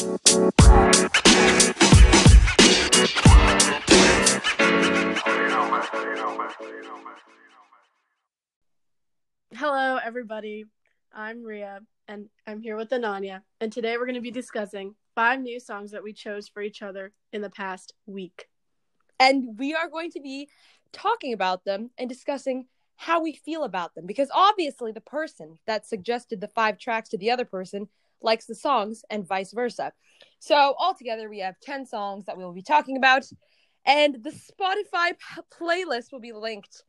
Hello, everybody. I'm Ria, and I'm here with Ananya. And today we're going to be discussing five new songs that we chose for each other in the past week. And we are going to be talking about them and discussing how we feel about them because obviously the person that suggested the five tracks to the other person likes the songs and vice versa. So, altogether, we have 10 songs that we will be talking about, and the Spotify p- playlist will be linked.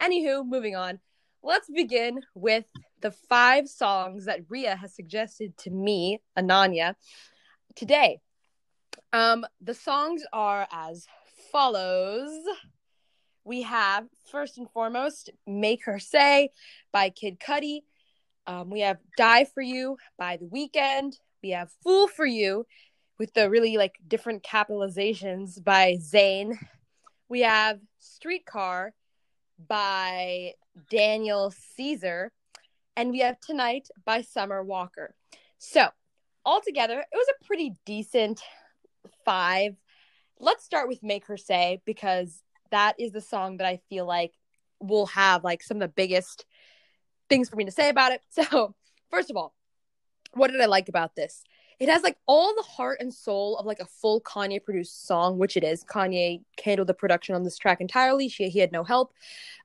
Anywho, moving on. Let's begin with the five songs that Ria has suggested to me, Ananya, today. Um, the songs are as follows. We have first and foremost "Make Her Say" by Kid Cudi. Um, we have "Die for You" by The Weeknd. We have "Fool for You" with the really like different capitalizations by Zayn. We have "Streetcar" by Daniel Caesar, and we have Tonight by Summer Walker. So, altogether, it was a pretty decent five. Let's start with Make Her Say because that is the song that I feel like will have like some of the biggest things for me to say about it. So, first of all, what did I like about this? It has like all the heart and soul of like a full Kanye produced song, which it is. Kanye handled the production on this track entirely. She, he had no help.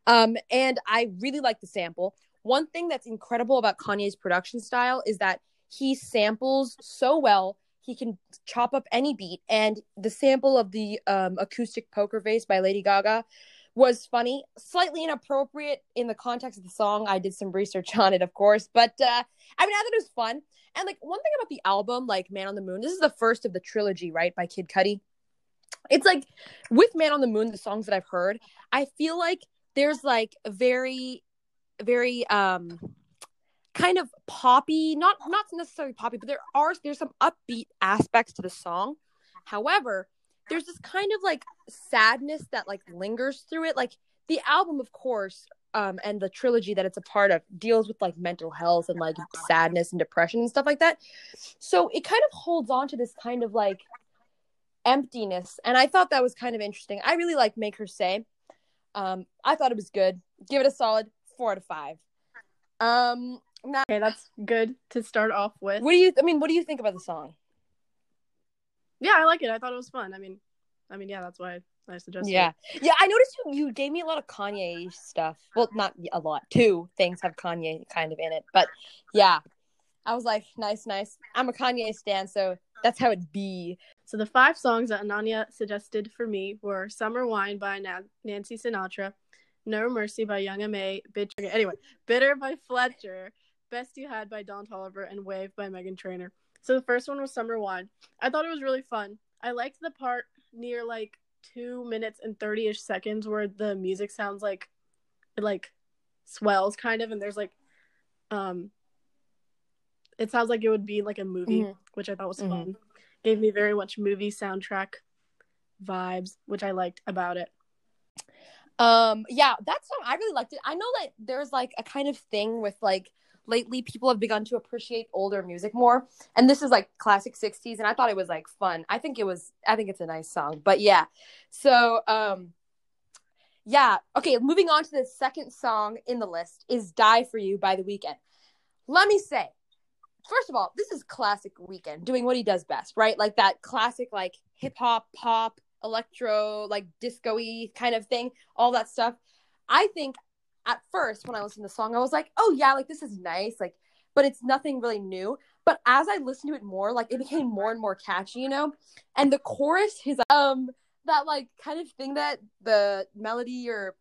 Um, and I really like the sample. One thing that's incredible about Kanye's production style is that he samples so well. He can chop up any beat. And the sample of the um, acoustic poker face by Lady Gaga was funny, slightly inappropriate in the context of the song. I did some research on it, of course, but uh, I mean, I thought it was fun. And like one thing about the album, like Man on the Moon, this is the first of the trilogy, right, by Kid Cudi. It's like with Man on the Moon, the songs that I've heard, I feel like there's like very, very um kind of poppy, not not necessarily poppy, but there are there's some upbeat aspects to the song. However, there's this kind of like sadness that like lingers through it. Like the album, of course, um, and the trilogy that it's a part of deals with like mental health and like sadness and depression and stuff like that. So it kind of holds on to this kind of like emptiness. And I thought that was kind of interesting. I really like Make Her Say. Um, I thought it was good. Give it a solid four out of five. Um, now, Okay, that's good to start off with. what do you? I mean, what do you think about the song? Yeah, I like it. I thought it was fun. I mean, I mean, yeah, that's why I suggested. Yeah, it. yeah. I noticed you you gave me a lot of Kanye stuff. Well, not a lot. Two things have Kanye kind of in it, but yeah, I was like, nice, nice. I'm a Kanye stan, so that's how it be. So the five songs that Ananya suggested for me were "Summer Wine" by Na- Nancy Sinatra, "No Mercy" by Young M.A., Bitch. Okay, anyway, "Bitter" by Fletcher, "Best You Had" by Don Toliver, and "Wave" by Meghan Trainor. So the first one was "Summer Wine." I thought it was really fun. I liked the part near like two minutes and thirty ish seconds where the music sounds like it like swells kind of, and there's like um. It sounds like it would be like a movie, Mhm. which I thought was Mhm. fun. Gave me very much movie soundtrack vibes, which I liked about it. Um, yeah, that song I really liked it. I know that there's like a kind of thing with like lately people have begun to appreciate older music more, and this is like classic '60s, and I thought it was like fun. I think it was. I think it's a nice song, but yeah. So, um, yeah. Okay, moving on to the second song in the list is "Die for You" by The Weeknd. Let me say, first of all, this is classic Weeknd doing what he does best, right? Like that classic, like hip hop, pop, electro, like disco-y kind of thing, all that stuff. I think at first when I listened to the song, I was like, oh yeah, like this is nice, like, but it's nothing really new. But as I listened to it more, like it became more and more catchy, you know. And the chorus is um that like kind of thing that the melody or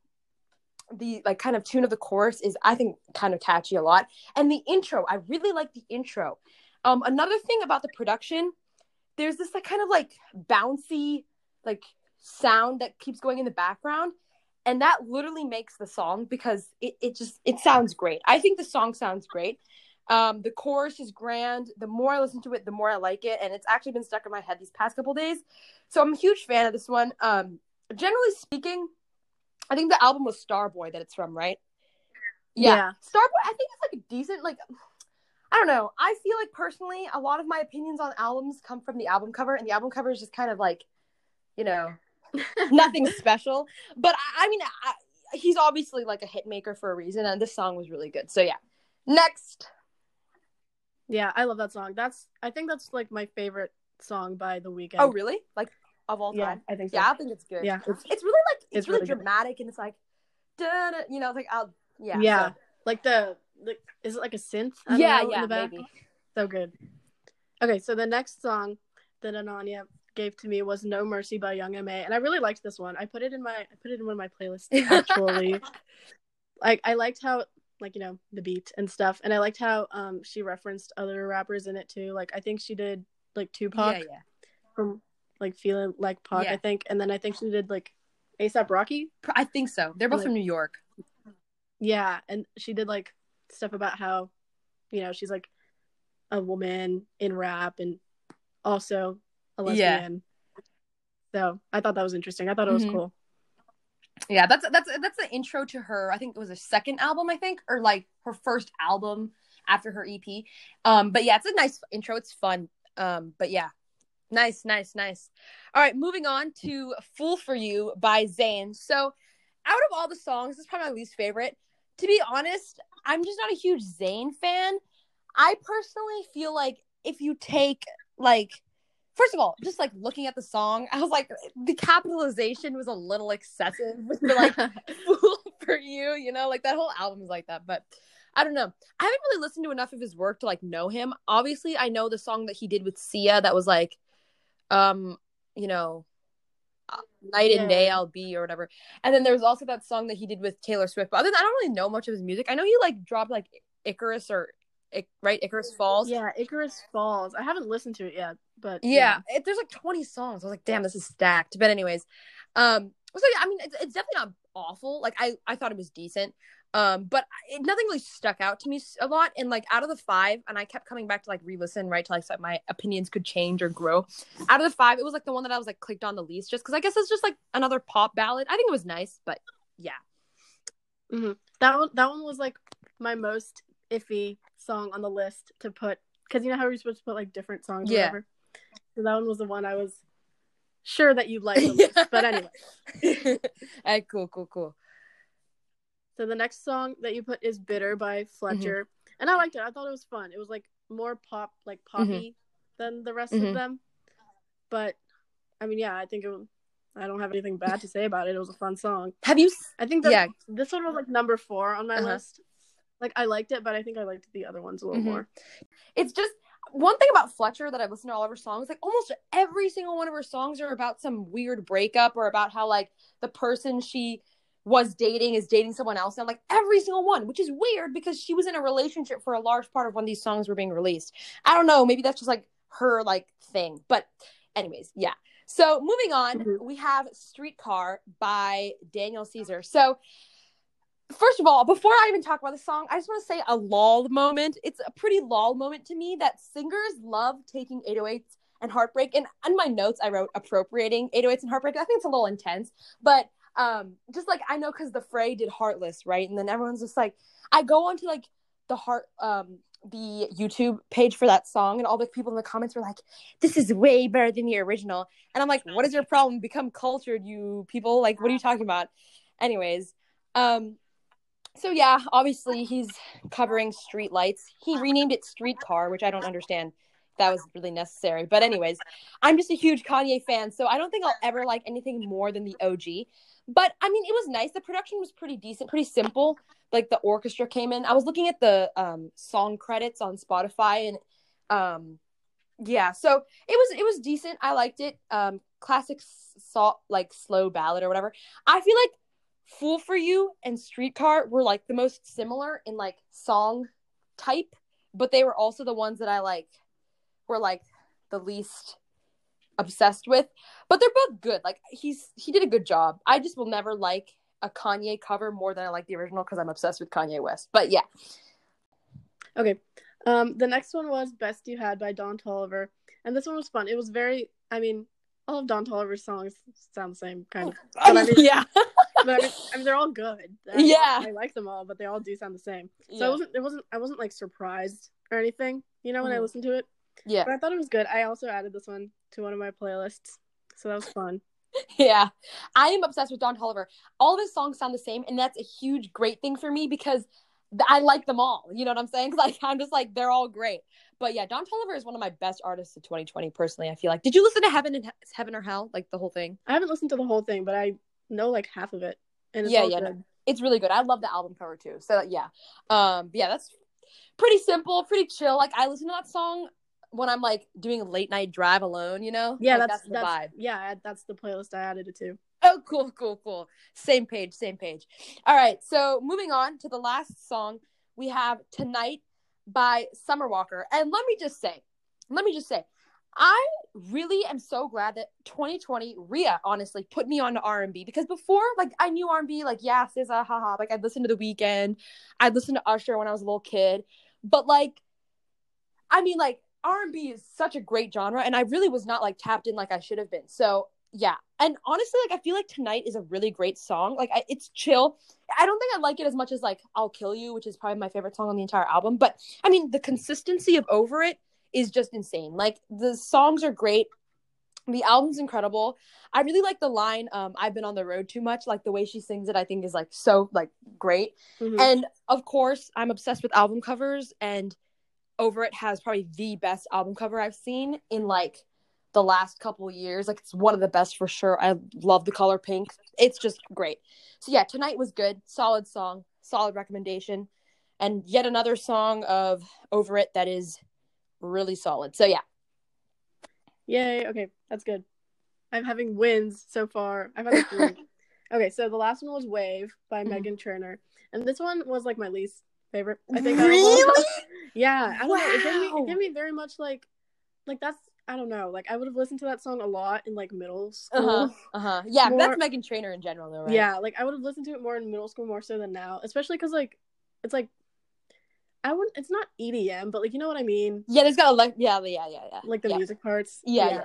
the like kind of tune of the chorus is I think kind of catchy a lot. And the intro, I really like the intro. Um another thing about the production, there's this like kind of like bouncy like sound that keeps going in the background and that literally makes the song because it, it just it sounds great. I think the song sounds great. Um the chorus is grand. The more I listen to it, the more I like it and it's actually been stuck in my head these past couple days. So I'm a huge fan of this one. Um generally speaking, I think the album was Starboy that it's from, right? Yeah. Yeah. Starboy, I think it's like a decent, like, I don't know. I feel like personally, a lot of my opinions on albums come from the album cover, and the album cover is just kind of like, you know, nothing special. But I, I mean, I, he's obviously like a hit maker for a reason, and this song was really good. So yeah. Next. Yeah, I love that song. That's I think that's like my favorite song by The Weeknd. Oh really? Like of all time? Yeah? I think so. Yeah, I think it's good. Yeah, it's, It's really like it's, It's really, really dramatic, and it's like, you know, like I'll yeah yeah, so- like the like is it like a synth? Yeah know, yeah maybe. So good. Okay, so the next song that Ananya gave to me was No Mercy by Young M.A. And I really liked this one. I put it in my I put it in one of my playlists actually. like I liked how like, you know, the beat and stuff. And I liked how um she referenced other rappers in it too. Like I think she did like Tupac Yeah yeah. from like Feeling Like Pac, Yeah. I think. And then I think she did like ASAP Rocky. I think so. They're both Like- from New York. Yeah, and she did like stuff about how, you know, she's like a woman in rap and also a Yeah. So I thought that was interesting. I thought it was Mhm. cool. Yeah, that's that's that's the intro to her. I think it was her second album, I think, or like her first album after her EP. Um, but yeah, it's a nice intro. It's fun. Um, but yeah, nice, nice, nice. All right, moving on to "Fool for You" by Zayn. So, out of all the songs, this is probably my least favorite. To be honest, I'm just not a huge Zayn fan. I personally feel like if you take like First of all, just like looking at the song, I was like, the capitalization was a little excessive. For like fool for you, you know, like that whole album is like that. But I don't know. I haven't really listened to enough of his work to like know him. Obviously, I know the song that he did with Sia that was like, um, you know, uh, night and day I'll be or whatever. And then there was also that song that he did with Taylor Swift. But other than I don't really know much of his music. I know he like dropped like Icarus or right Icarus Falls. yeah, Icarus Falls. I haven't listened to it yet, but Yeah, it, there's like 20 songs. I was like, damn, this is stacked. But anyways, um, so yeah, I mean, it's, it's definitely not awful. Like I, I thought it was decent. Um, but it, nothing really stuck out to me a lot. And like out of the five, and I kept coming back to like re-listen, right, to like so my opinions could change or grow. Out of the five, it was like the one that I was like clicked on the least, just because I guess it's just like another pop ballad. I think it was nice, but yeah, that one that one was like my most iffy song on the list to put because you know how we're supposed to put like different songs or Yeah. whatever. So that one was the one I was sure that you'd like least. But anyway. hey, cool, cool, cool. So the next song that you put is "Bitter" by Fletcher, and I liked it. I thought it was fun. It was like more pop, like poppy than the rest Mhm. of them. But I mean, yeah, I think it. Was, I don't have anything bad to say about it. It was a fun song. Have you? I think that Yeah. this one was like number four on my Uh-huh. list. Like I liked it, but I think I liked the other ones a little Mhm. more. it's just one thing about Fletcher that I've listened to all of her songs, like almost every single one of her songs are about some weird breakup or about how like the person she was dating is dating someone else. And like every single one, which is weird because she was in a relationship for a large part of when these songs were being released. I don't know, maybe that's just like her like thing. But anyways, yeah. So moving on, Mhm. we have Streetcar by Daniel Caesar. So first of all, before I even talk about the song, I just want to say a lull moment. It's a pretty lull moment to me that singers love taking 808s and heartbreak. And in my notes, I wrote appropriating 808s and heartbreak. I think it's a little intense, but um, just like I know because the Fray did Heartless, right? And then everyone's just like, I go onto like the heart, um, the YouTube page for that song, and all the people in the comments were like, "This is way better than the original." And I'm like, "What is your problem? Become cultured, you people! Like, what are you talking about?" Anyways, um, so yeah, obviously he's covering Street Lights. He renamed it Streetcar, which I don't understand. That was really necessary. But anyways, I'm just a huge Kanye fan, so I don't think I'll ever like anything more than the OG. But I mean, it was nice. The production was pretty decent, pretty simple. Like the orchestra came in. I was looking at the um, song credits on Spotify, and um, yeah, so it was it was decent. I liked it. Um, classic salt like slow ballad or whatever. I feel like Fool for You and Streetcar were like the most similar in like song type, but they were also the ones that I like were like the least obsessed with. But they're both good. Like he's he did a good job. I just will never like a Kanye cover more than I like the original because I'm obsessed with Kanye West. But yeah. Okay. Um, the next one was "Best You Had" by Don Toliver, and this one was fun. It was very. I mean, all of Don Toliver's songs sound the same, kind of. But I mean- yeah. But I mean, they're all good. I, Yeah. I like them all, but they all do sound the same. So Yeah. it wasn't. It wasn't. I wasn't like surprised or anything. You know when I Mhm. listened to it, Yeah. but I thought it was good. I also added this one to one of my playlists, so that was fun. Yeah. I am obsessed with Don Toliver. All of his songs sound the same, and that's a huge, great thing for me because I like them all. You know what I'm saying? Like, I'm just like, they're all great. But yeah, Don Toliver is one of my best artists of 2020, personally. I feel like. Did you listen to Heaven and He- Heaven or Hell? Like the whole thing? I haven't listened to the whole thing, but I know like half of it, and it's Yeah, yeah, good. It's really good. I love the album cover too. So yeah. Um, yeah, that's pretty simple, pretty chill. Like I listen to that song when I'm like doing a late night drive alone, you know? Yeah, Like, that's the that's, vibe. yeah, that's the playlist I added it to. Oh, cool, cool, cool. Same page, same page. All right, so moving on to the last song, we have Tonight by Summer Walker. And let me just say, let me just say, I really am so glad that 2020 Ria honestly put me on to R&B because before like I knew R&B like yeah SZA haha like I'd listen to The Weeknd I'd listen to Usher when I was a little kid but like I mean like R&B is such a great genre and I really was not like tapped in like I should have been so yeah. And honestly like I feel like Tonight is a really great song like I, it's chill. I don't think I like it as much as like I'll Kill You which is probably my favorite song on the entire album but I mean the consistency of Over It is just insane. Like the songs are great. The album's incredible. I really like the line um I've been on the road too much. Like the way she sings it I think is like so like great. Mhm. And of course, I'm obsessed with album covers and Over It has probably the best album cover I've seen in like the last couple years. Like it's one of the best for sure. I love the color pink. It's just great. So yeah, tonight was good. Solid song, solid recommendation. And yet another song of Over It that is really solid. So yeah. Yay! Okay, that's good. I'm having wins so far. I've had like okay, so the last one was Wave by Mhm. Meghan Trainor, and this one was like my least favorite. I think. Really? yeah, I don't know. It gave me it gave me very much like, like that's I don't know. Like I would have listened to that song a lot in like middle school. Uh-huh. Uh-huh. Yeah, More- that's Meghan Trainor in general though, right? Yeah, like I would have listened to it more in middle school more so than now, especially because like it's like I wouldn't. It's not EDM, but like you know what I mean. Yeah, there's got a like yeah, yeah, yeah, yeah. Like the yeah. music parts. Yeah, yeah.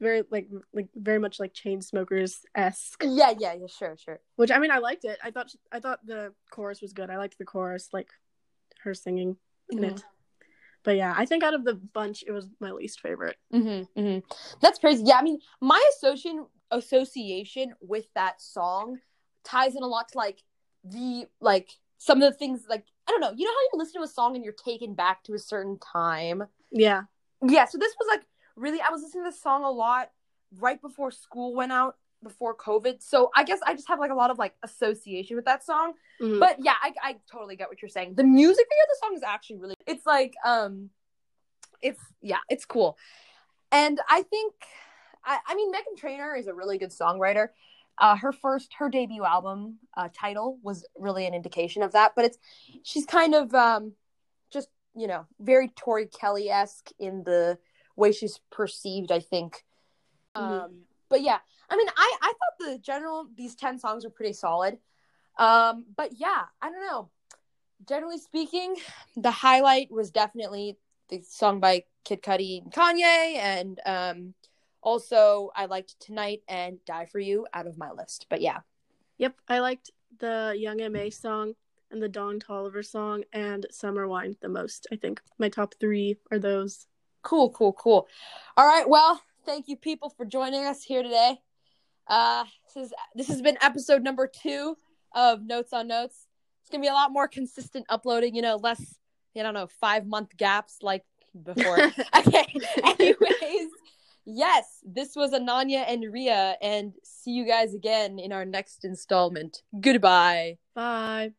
Very like like very much like Chainsmokers esque. Yeah, yeah, yeah, sure, sure. Which I mean, I liked it. I thought I thought the chorus was good. I liked the chorus, like her singing in Mhm. it. But yeah, I think out of the bunch, it was my least favorite. Mm-hmm, mm-hmm. That's crazy. Yeah, I mean, my association association with that song ties in a lot to like the like some of the things like I don't know. You know how you listen to a song and you're taken back to a certain time. Yeah, Yeah, so this was like really I was listening to this song a lot right before school went out before COVID. So I guess I just have like a lot of like association with that song. Mhm. But yeah, I, I totally get what you're saying. The music video of the song is actually really it's like um it's yeah, it's cool. And I think I, I mean Meghan Trainor is a really good songwriter. Uh, her first her debut album uh, title was really an indication of that, but it's she's kind of um just you know very Tori Kelly esque in the way she's perceived. I think. Mhm. Um, but yeah, I mean, I I thought the general these ten songs were pretty solid. Um, but yeah, I don't know. Generally speaking, the highlight was definitely the song by Kid Cudi and Kanye, and um, also I liked Tonight and Die for You out of my list. But yeah, Yep, I liked the Young M.A. song and the Don Toliver song and Summer Wine the most. I think my top three are those. cool, cool, cool. All right, well, thank you people for joining us here today. Uh, this is this has been episode number two of Notes on Notes. It's gonna be a lot more consistent uploading. You know, less I don't know five month gaps like before. okay. Anyways, yes, this was Ananya and Ria, and see you guys again in our next installment. Goodbye. Bye.